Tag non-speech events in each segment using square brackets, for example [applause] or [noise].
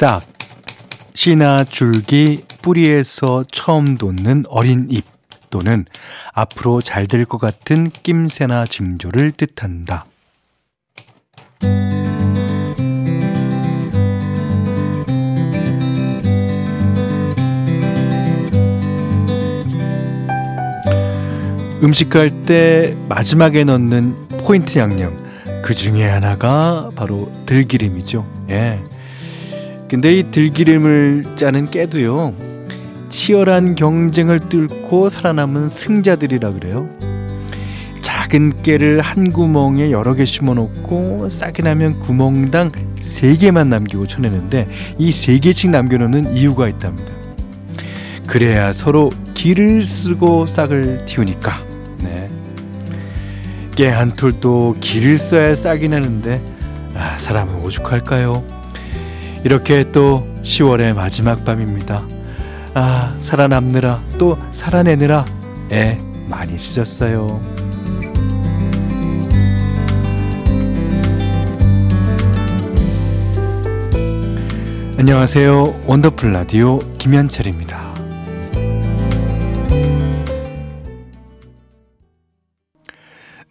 싹, 씨나 줄기, 뿌리에서 처음 돋는 어린 잎 또는 앞으로 잘 될 것 같은 낌새나 징조를 뜻한다. 음식할 때 마지막에 넣는 포인트 양념 그 중에 하나가 바로 들기름이죠. 예. 근데 이 들기름을 짜는 깨도요. 치열한 경쟁을 뚫고 살아남은 승자들이라 그래요. 작은 깨를 한 구멍에 여러 개 심어 놓고 싹이 나면 구멍당 세 개만 남기고 쳐내는데 이 세 개씩 남겨 놓는 이유가 있답니다. 그래야 서로 기를 쓰고 싹을 틔우니까. 깨한 톨도 길을 써야 싹이 나는데 아, 사람은 오죽할까요? 이렇게 또 10월의 마지막 밤입니다. 아, 살아남느라 또 살아내느라 애 많이 쓰셨어요. 안녕하세요. 원더풀 라디오 김현철입니다.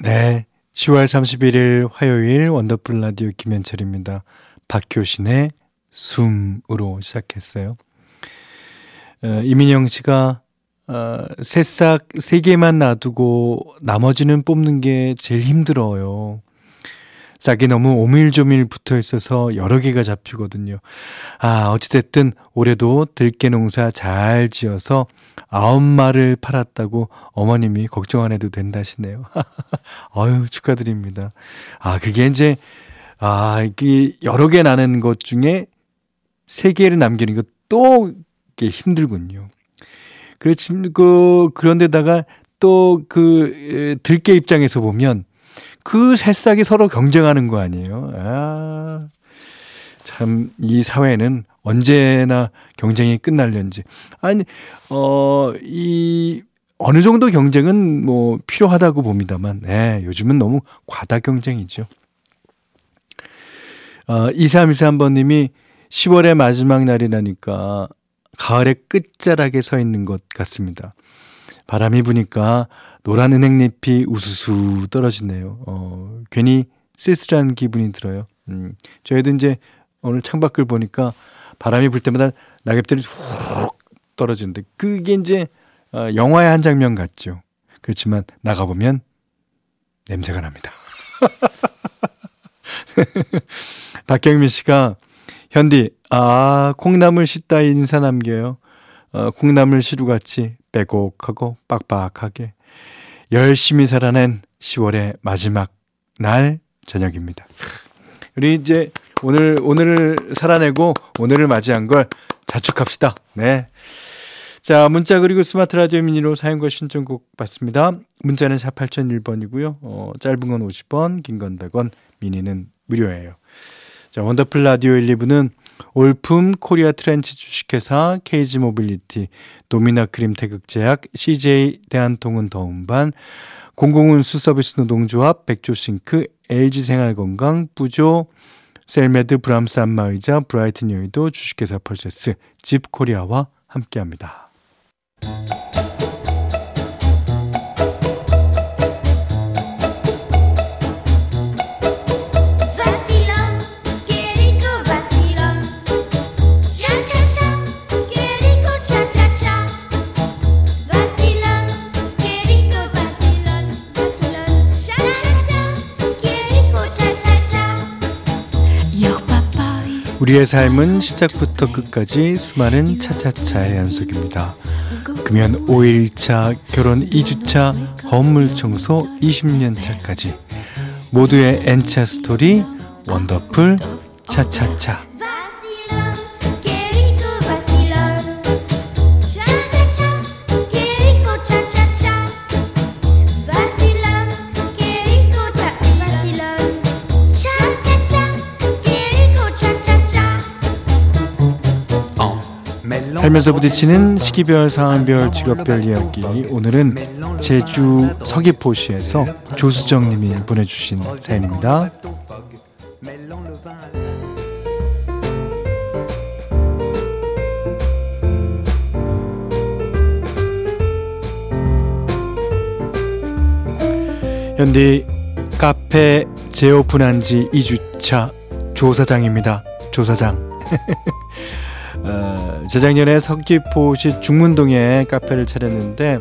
네. 10월 31일 화요일 원더풀 라디오 김현철입니다. 박효신의 숨으로 시작했어요. 어, 이민영 씨가 어, 새싹 3개만 놔두고 나머지는 뽑는 게 제일 힘들어요. 싹이 너무 오밀조밀 붙어 있어서 여러 개가 잡히거든요. 아, 어찌됐든 올해도 들깨 농사 잘 지어서 아홉 마를 팔았다고 어머님이 걱정 안 해도 된다시네요. [laughs] 아유, 축하드립니다. 아, 그게 이제, 아, 이게 여러 개 나는 것 중에 세 개를 남기는 것도 이게 힘들군요. 그렇지, 그, 그런데다가 또 그, 들깨 입장에서 보면 그 새싹이 서로 경쟁하는 거 아니에요. 아, 참, 이 사회는 언제나 경쟁이 끝날련지. 아니, 어, 이, 어느 정도 경쟁은 뭐 필요하다고 봅니다만, 네, 요즘은 너무 과다 경쟁이죠. 어, 2323번님이 10월의 마지막 날이라니까 가을의 끝자락에 서 있는 것 같습니다. 바람이 부니까 노란 은행잎이 우수수 떨어지네요. 어, 괜히 쓸쓸한 기분이 들어요. 음, 저희도 이제 오늘 창밖을 보니까 바람이 불 때마다 낙엽들이 훅 떨어지는데 그게 이제 어, 영화의 한 장면 같죠. 그렇지만 나가보면 냄새가 납니다. [laughs] 박경민 씨가 현디 아 콩나물 씻다 인사 남겨요. 어, 콩나물 시루같이 빼곡하고 빡빡하게 열심히 살아낸 10월의 마지막 날 저녁입니다. 우리 이제 오늘, 오늘을 살아내고 오늘을 맞이한 걸 자축합시다. 네. 자, 문자 그리고 스마트 라디오 미니로 사연과 신청곡 받습니다. 문자는 4 8001번이고요. 어, 짧은 건 50원, 긴 건 100원, 미니는 무료예요. 자, Wonderful Radio 1, 2부는 올품 코리아 트렌치 주식회사 케이지 모빌리티, 도미나 크림 태극제약, CJ 대한통운 더운반, 공공운수 서비스 노동조합, 백조싱크, LG생활건강, 부조, 셀메드 브람스 안마의자 브라이튼 여의도 주식회사 펄세스 집코리아와 함께합니다. 우리의 삶은 시작부터 끝까지 수많은 차차차의 연속입니다. 금연 5일차, 결혼 2주차, 건물 청소 20년 차까지 모두의 N차 스토리 원더풀 차차차 살면서 부딪히는 시기별, 상황별, 직업별 이야기. 오늘은 제주 서귀포시에서 조수정 님이 보내주신 사연입니다. 현디 카페 재오픈한 지 2주차 조사장입니다. 조사장. [laughs] 어, 재작년에 서귀포시 중문동에 카페를 차렸는데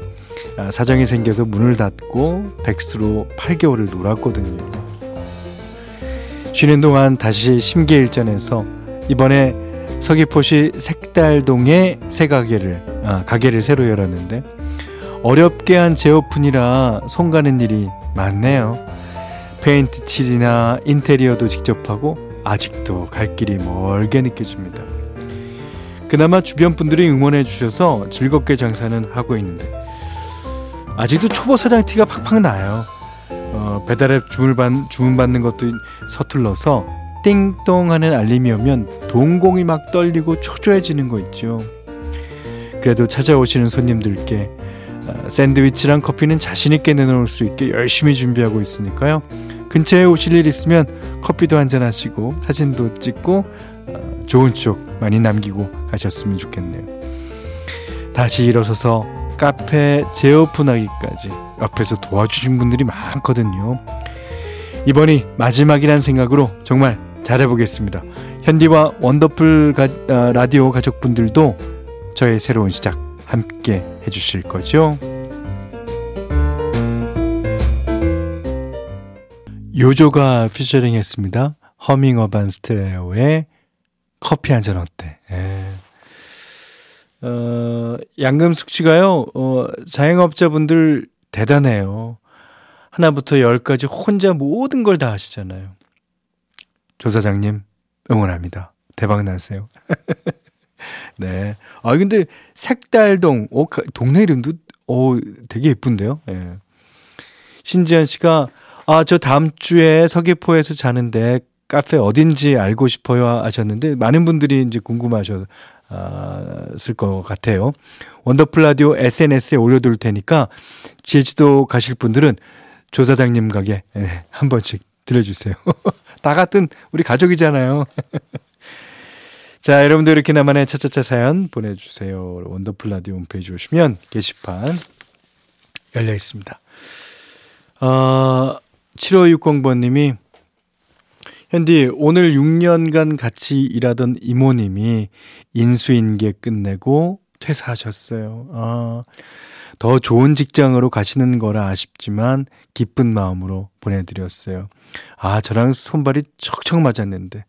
아, 사정이 생겨서 문을 닫고 백수로 8개월을 놀았거든요. 쉬는 동안 다시 심계일전해서 이번에 서귀포시 색달동에 새 가게를 아, 가게를 새로 열었는데 어렵게 한 재오픈이라 손 가는 일이 많네요. 페인트 칠이나 인테리어도 직접 하고 아직도 갈 길이 멀게 느껴집니다. 그나마 주변 분들이 응원해 주셔서 즐겁게 장사는 하고 있는데 아직도 초보 사장 티가 팍팍 나요. 어, 배달앱 주문, 받, 주문 받는 것도 서툴러서 띵동 하는 알림이 오면 동공이 막 떨리고 초조해지는 거 있죠. 그래도 찾아오시는 손님들께 어, 샌드위치랑 커피는 자신있게 내놓을 수 있게 열심히 준비하고 있으니까요. 근처에 오실 일 있으면 커피도 한잔 하시고 사진도 찍고 어, 좋은 추억 많이 남기고 가셨으면 좋겠네요. 다시 일어서서 카페 재오픈하기까지 옆에서 도와주신 분들이 많거든요. 이번이 마지막이란 생각으로 정말 잘해보겠습니다. 현디와 원더풀 가, 어, 라디오 가족분들도 저의 새로운 시작 함께 해주실 거죠? 요조가 피처링 했습니다. 허밍 어반 스테레오의 커피 한 잔 어때? 예. 어, 양금숙 씨가요, 어, 자영업자분들 대단해요. 하나부터 열까지 혼자 모든 걸 다 하시잖아요. 조 사장님, 응원합니다. 대박 나세요. [laughs] 네. 아, 근데 색달동, 어, 동네 이름도, 어, 되게 예쁜데요? 예. 신지현 씨가, 아, 저 다음 주에 서귀포에서 자는데 카페 어딘지 알고 싶어요 하셨는데, 많은 분들이 이제 궁금하셨을 것 같아요. 원더풀 라디오 SNS에 올려둘 테니까, 제주도 가실 분들은 조 사장님 가게 예, 한 번씩 들려주세요. [laughs] 다 같은 우리 가족이잖아요. [laughs] 자, 여러분들 이렇게 나만의 차차차 사연 보내주세요. 원더풀 라디오 홈페이지 오시면 게시판 열려 있습니다. 어, 7560번님이 현디 오늘 6년간 같이 일하던 이모님이 인수인계 끝내고 퇴사하셨어요. 아, 더 좋은 직장으로 가시는 거라 아쉽지만 기쁜 마음으로 보내드렸어요. 아, 저랑 손발이 척척 맞았는데.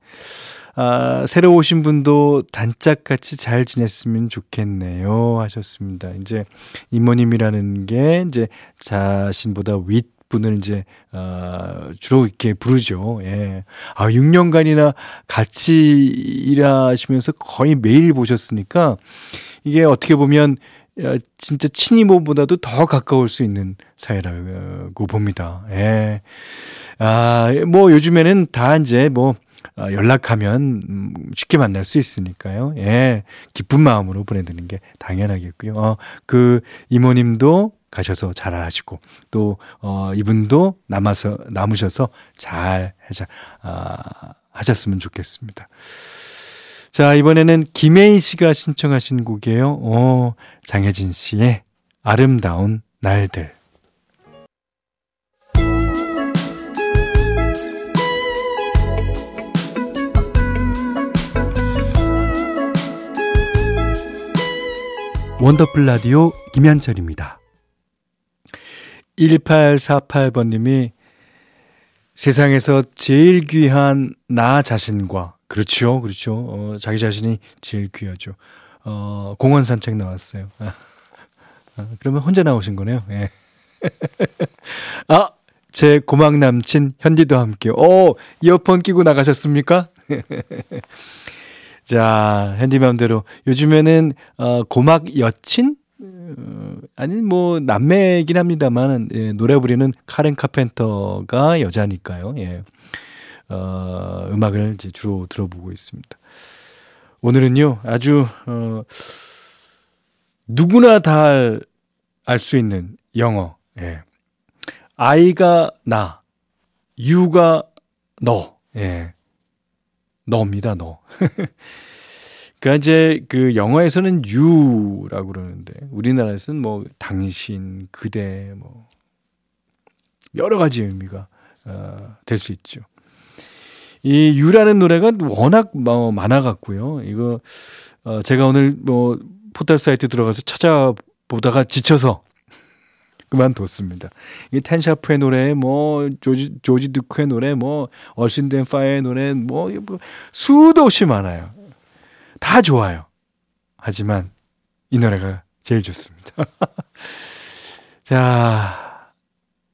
아, 새로 오신 분도 단짝같이 잘 지냈으면 좋겠네요. 하셨습니다. 이제 이모님이라는 게 이제 자신보다 윗 분을 이제 어, 주로 이렇게 부르죠. 예. 아, 6년간이나 같이 일하시면서 거의 매일 보셨으니까 이게 어떻게 보면 어, 진짜 친이모보다도 더 가까울 수 있는 사이라고 봅니다. 예. 아, 뭐 요즘에는 다 이제 뭐 어, 연락하면 음, 쉽게 만날 수 있으니까요. 예. 기쁜 마음으로 보내드리는 게 당연하겠고요. 어, 그 이모님도 가셔서 잘 하시고 또 어, 이분도 남아서 남으셔서 잘 하자, 아, 하셨으면 좋겠습니다. 자, 이번에는 김혜희 씨가 신청하신 곡이에요. 어, 장혜진 씨의 아름다운 날들. 원더풀 라디오 김현철입니다. 1848번님이 세상에서 제일 귀한 나 자신과 그렇죠, 그렇죠. 어, 자기 자신이 제일 귀하죠. 어, 공원 산책 나왔어요. 아, 그러면 혼자 나오신 거네요. 예. [laughs] 아, 제 고막 남친 현디도 함께. 오, 이어폰 끼고 나가셨습니까? [laughs] 자, 현디 맘대로. 요즘에는, 어, 고막 여친? 어, 아니, 뭐, 남매이긴 합니다만, 예, 노래 부르는 카렌 카펜터가 여자니까요. 예. 어, 음악을 이제 주로 들어보고 있습니다. 오늘은요, 아주, 어, 누구나 다 알 수 있는 영어, 예. 아이가 나, 유가 너, 예. 너입니다, 너. [laughs] 그니까 이제 그 영어에서는 you라고 그러는데 우리나라에서는 뭐 당신, 그대 뭐 여러 가지 의미가 어, 될 수 있죠. 이 유라는 노래가 워낙 뭐 많아 갖고요. 이거 어, 제가 오늘 뭐 포털 사이트 들어가서 찾아보다가 지쳐서 [laughs] 그만뒀습니다. 이 텐샤프의 노래, 뭐 조지 조지 두크의 노래, 뭐 얼신덴 파이의 노래, 뭐, 뭐 수도 없이 많아요. 다 좋아요. 하지만 이 노래가 제일 좋습니다. [laughs] 자,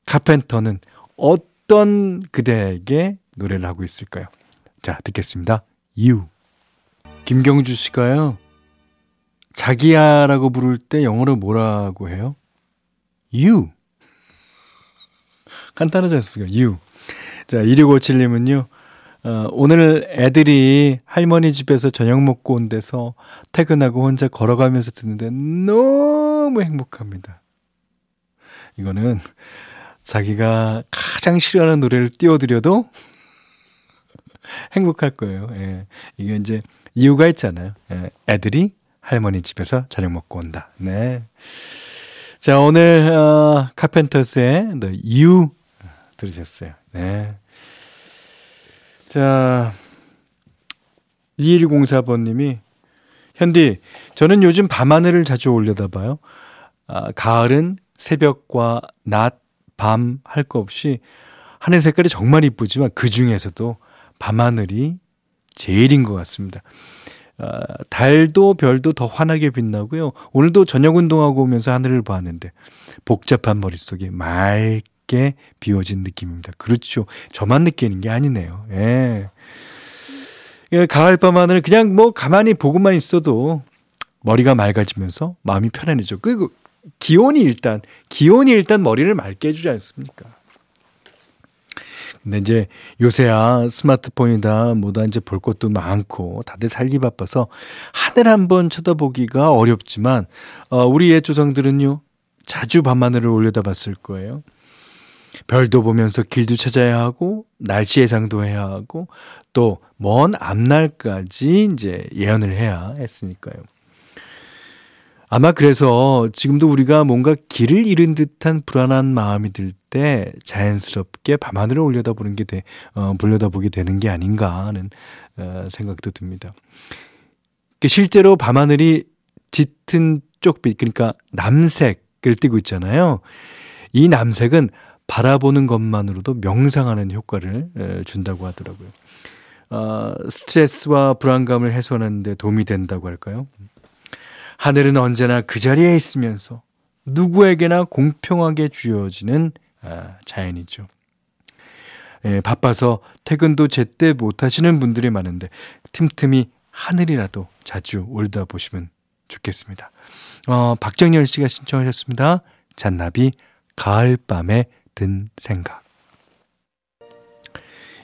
카펜터는 어떤 그대에게 노래를 하고 있을까요? 자, 듣겠습니다. You. 김경주 씨가요. 자기야라고 부를 때 영어로 뭐라고 해요? You. [laughs] 간단하지 않습니까? You. 자, 2657님은요. 어, 오늘 애들이 할머니 집에서 저녁 먹고 온 데서 퇴근하고 혼자 걸어가면서 듣는데 너무 행복합니다. 이거는 자기가 가장 싫어하는 노래를 띄워드려도 [laughs] 행복할 거예요. 예. 이게 이제 이유가 있잖아요. 예. 애들이 할머니 집에서 저녁 먹고 온다. 네. 자, 오늘, 어, 카펜터스의 The You 들으셨어요. 네. 자, 2104번님이, 현디, 저는 요즘 밤하늘을 자주 올려다 봐요. 아, 가을은 새벽과 낮, 밤 할 거 없이 하늘 색깔이 정말 이쁘지만 그 중에서도 밤하늘이 제일인 것 같습니다. 아, 달도 별도 더 환하게 빛나고요. 오늘도 저녁 운동하고 오면서 하늘을 봤는데 복잡한 머릿속이 맑 맑게 비워진 느낌입니다. 그렇죠. 저만 느끼는 게 아니네요. 예. 예 가을 밤 하늘 그냥 뭐 가만히 보고만 있어도 머리가 맑아지면서 마음이 편안해져. 그리고 기온이 일단 기온이 일단 머리를 맑게 해주지 않습니까? 근데 이제 요새야 스마트폰이다 뭐다 이제 볼 것도 많고 다들 살기 바빠서 하늘 한번 쳐다보기가 어렵지만 어 우리 옛 조상들은요 자주 밤하늘을 올려다봤을 거예요. 별도 보면서 길도 찾아야 하고 날씨 예상도 해야 하고 또 먼 앞날까지 이제 예언을 해야 했으니까요. 아마 그래서 지금도 우리가 뭔가 길을 잃은 듯한 불안한 마음이 들 때 자연스럽게 밤하늘을 올려다보는 게 돼, 어, 불려다보게 되는 게 아닌가 하는 어, 생각도 듭니다. 실제로 밤하늘이 짙은 쪽빛, 그러니까 남색을 띠고 있잖아요. 이 남색은 바라보는 것만으로도 명상하는 효과를 준다고 하더라고요. 어, 스트레스와 불안감을 해소하는 데 도움이 된다고 할까요? 하늘은 언제나 그 자리에 있으면서 누구에게나 공평하게 주어지는 아, 자연이죠. 예, 바빠서 퇴근도 제때 못 하시는 분들이 많은데 틈틈이 하늘이라도 자주 올다 보시면 좋겠습니다. 어, 박정열 씨가 신청하셨습니다. 잔나비 가을밤에 든 생각.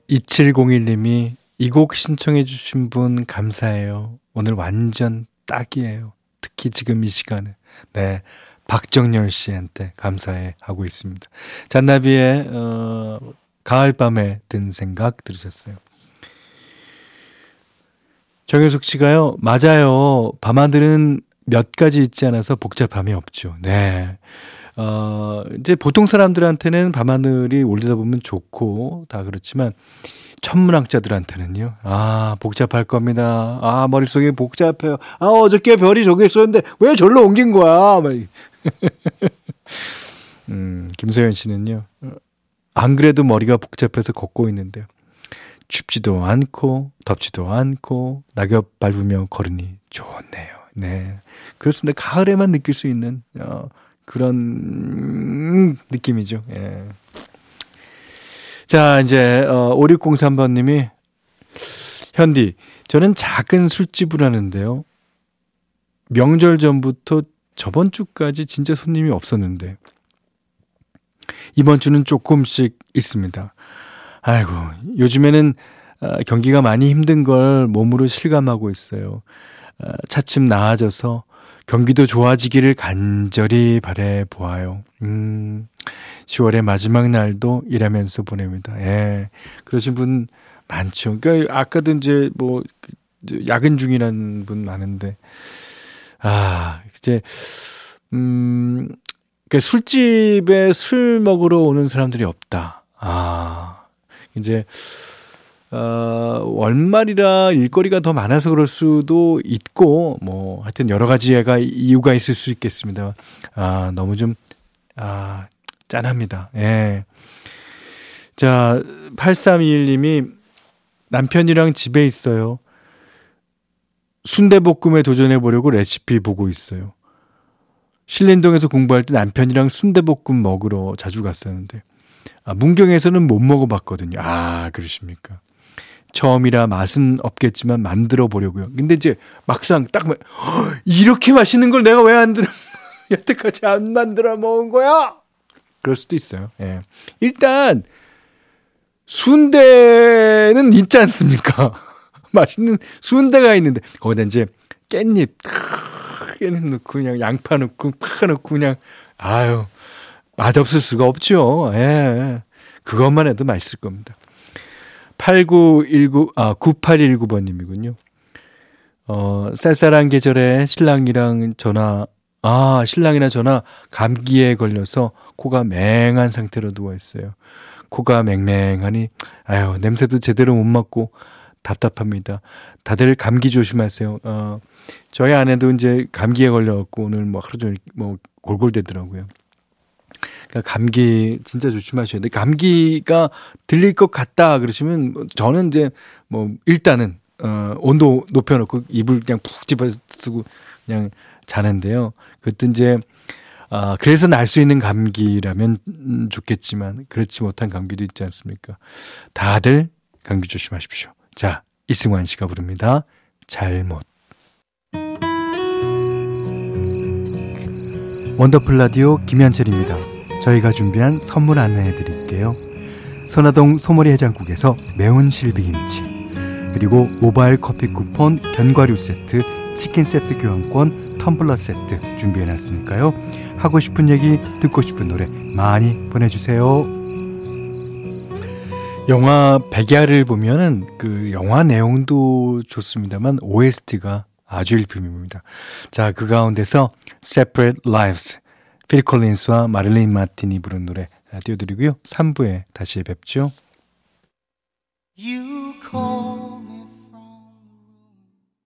2701님이 이 곡 신청해 주신 분 감사해요. 오늘 완전 딱이에요. 특히 지금 이 시간에. 네. 박정열 씨한테 감사해 하고 있습니다. 잔나비의 어, 가을밤에 든 생각 들으셨어요. 정효숙 씨가요. 맞아요. 밤하늘은 몇 가지 있지 않아서 복잡함이 없죠. 네. 어, 이제 보통 사람들한테는 밤하늘이 올리다 보면 좋고 다 그렇지만 천문학자들한테는요. 아, 복잡할 겁니다. 아, 머릿속에 복잡해요. 아, 어저께 별이 저기 있었는데 왜 절로 옮긴 거야? 막. [laughs] 음, 김소연 씨는요. 안 그래도 머리가 복잡해서 걷고 있는데요. 춥지도 않고 덥지도 않고 낙엽 밟으며 걸으니 좋네요. 네. 그렇습니다. 가을에만 느낄 수 있는 어, 그런 느낌이죠. 예. 자, 이제, 어, 5603번 님이, 현디, 저는 작은 술집을 하는데요. 명절 전부터 저번 주까지 진짜 손님이 없었는데, 이번 주는 조금씩 있습니다. 아이고, 요즘에는 어, 경기가 많이 힘든 걸 몸으로 실감하고 있어요. 어, 차츰 나아져서 경기도 좋아지기를 간절히 바래 보아요. 음, 10월의 마지막 날도 일하면서 보냅니다. 예. 그러신 분 많죠. 그러니까 아까도 이제 뭐 야근 중이라는 분 많은데 아, 이제 음 그러니까 술집에 술 먹으러 오는 사람들이 없다. 아, 이제, 어, 월말이라 일거리가 더 많아서 그럴 수도 있고, 뭐, 하여튼 여러 가지가 이유가 있을 수 있겠습니다. 아, 너무 좀, 아, 짠합니다. 예. 자, 8321님이 남편이랑 집에 있어요. 순대볶음에 도전해 보려고 레시피 보고 있어요. 신림동에서 공부할 때 남편이랑 순대볶음 먹으러 자주 갔었는데 아, 문경에서는 못 먹어봤거든요. 아 그러십니까? 처음이라 맛은 없겠지만 만들어 보려고요. 근데 이제 막상 딱 이렇게 맛있는 걸 내가 왜 안 들어 [laughs] 여태까지 안 만들어 먹은 거야? 그럴 수도 있어요. 예. 일단 순대는 있지 않습니까? [laughs] 맛있는 순대가 있는데 거기다 이제 깻잎 깻잎 넣고 그냥 양파 넣고 파 넣고 그냥 아유 맛없을 수가 없죠. 예. 그것만 해도 맛있을 겁니다. 8919, 아, 9819번님이군요. 어, 쌀쌀한 계절에 신랑이랑 전화, 아, 신랑이랑 전화 감기에 걸려서 코가 맹한 상태로 누워있어요. 코가 맹맹하니, 아유, 냄새도 제대로 못 맡고 답답합니다. 다들 감기 조심하세요. 어, 저희 아내도 이제 감기에 걸려갖고 오늘 뭐 하루 종일 뭐 골골대더라고요. 그러니까 감기 진짜 조심하셔야 돼요. 감기가 들릴 것 같다 그러시면 뭐 저는 이제 뭐 일단은 어 온도 높여 놓고 이불 그냥 푹 집어 쓰고 그냥 자는데요. 그때 이제 아 그래서 날 수 있는 감기라면 좋겠지만 그렇지 못한 감기도 있지 않습니까? 다들 감기 조심하십시오. 자 이승환 씨가 부릅니다. 잘못. 원더풀 라디오 김현철입니다. 저희가 준비한 선물 안내해 드릴게요. 선화동 소머리 해장국에서 매운 실비김치 그리고 모바일 커피 쿠폰 견과류 세트 치킨 세트 교환권 텀블러 세트 준비해 놨으니까요. 하고 싶은 얘기 듣고 싶은 노래 많이 보내주세요. 영화 백야를 보면은 그 영화 내용도 좋습니다만 OST가 아주 일품입니다. 자, 그 가운데서 Separate Lives 필 콜린스와 마릴린 마틴이 부른 노래 띄워드리고요. 3부에 다시 뵙죠.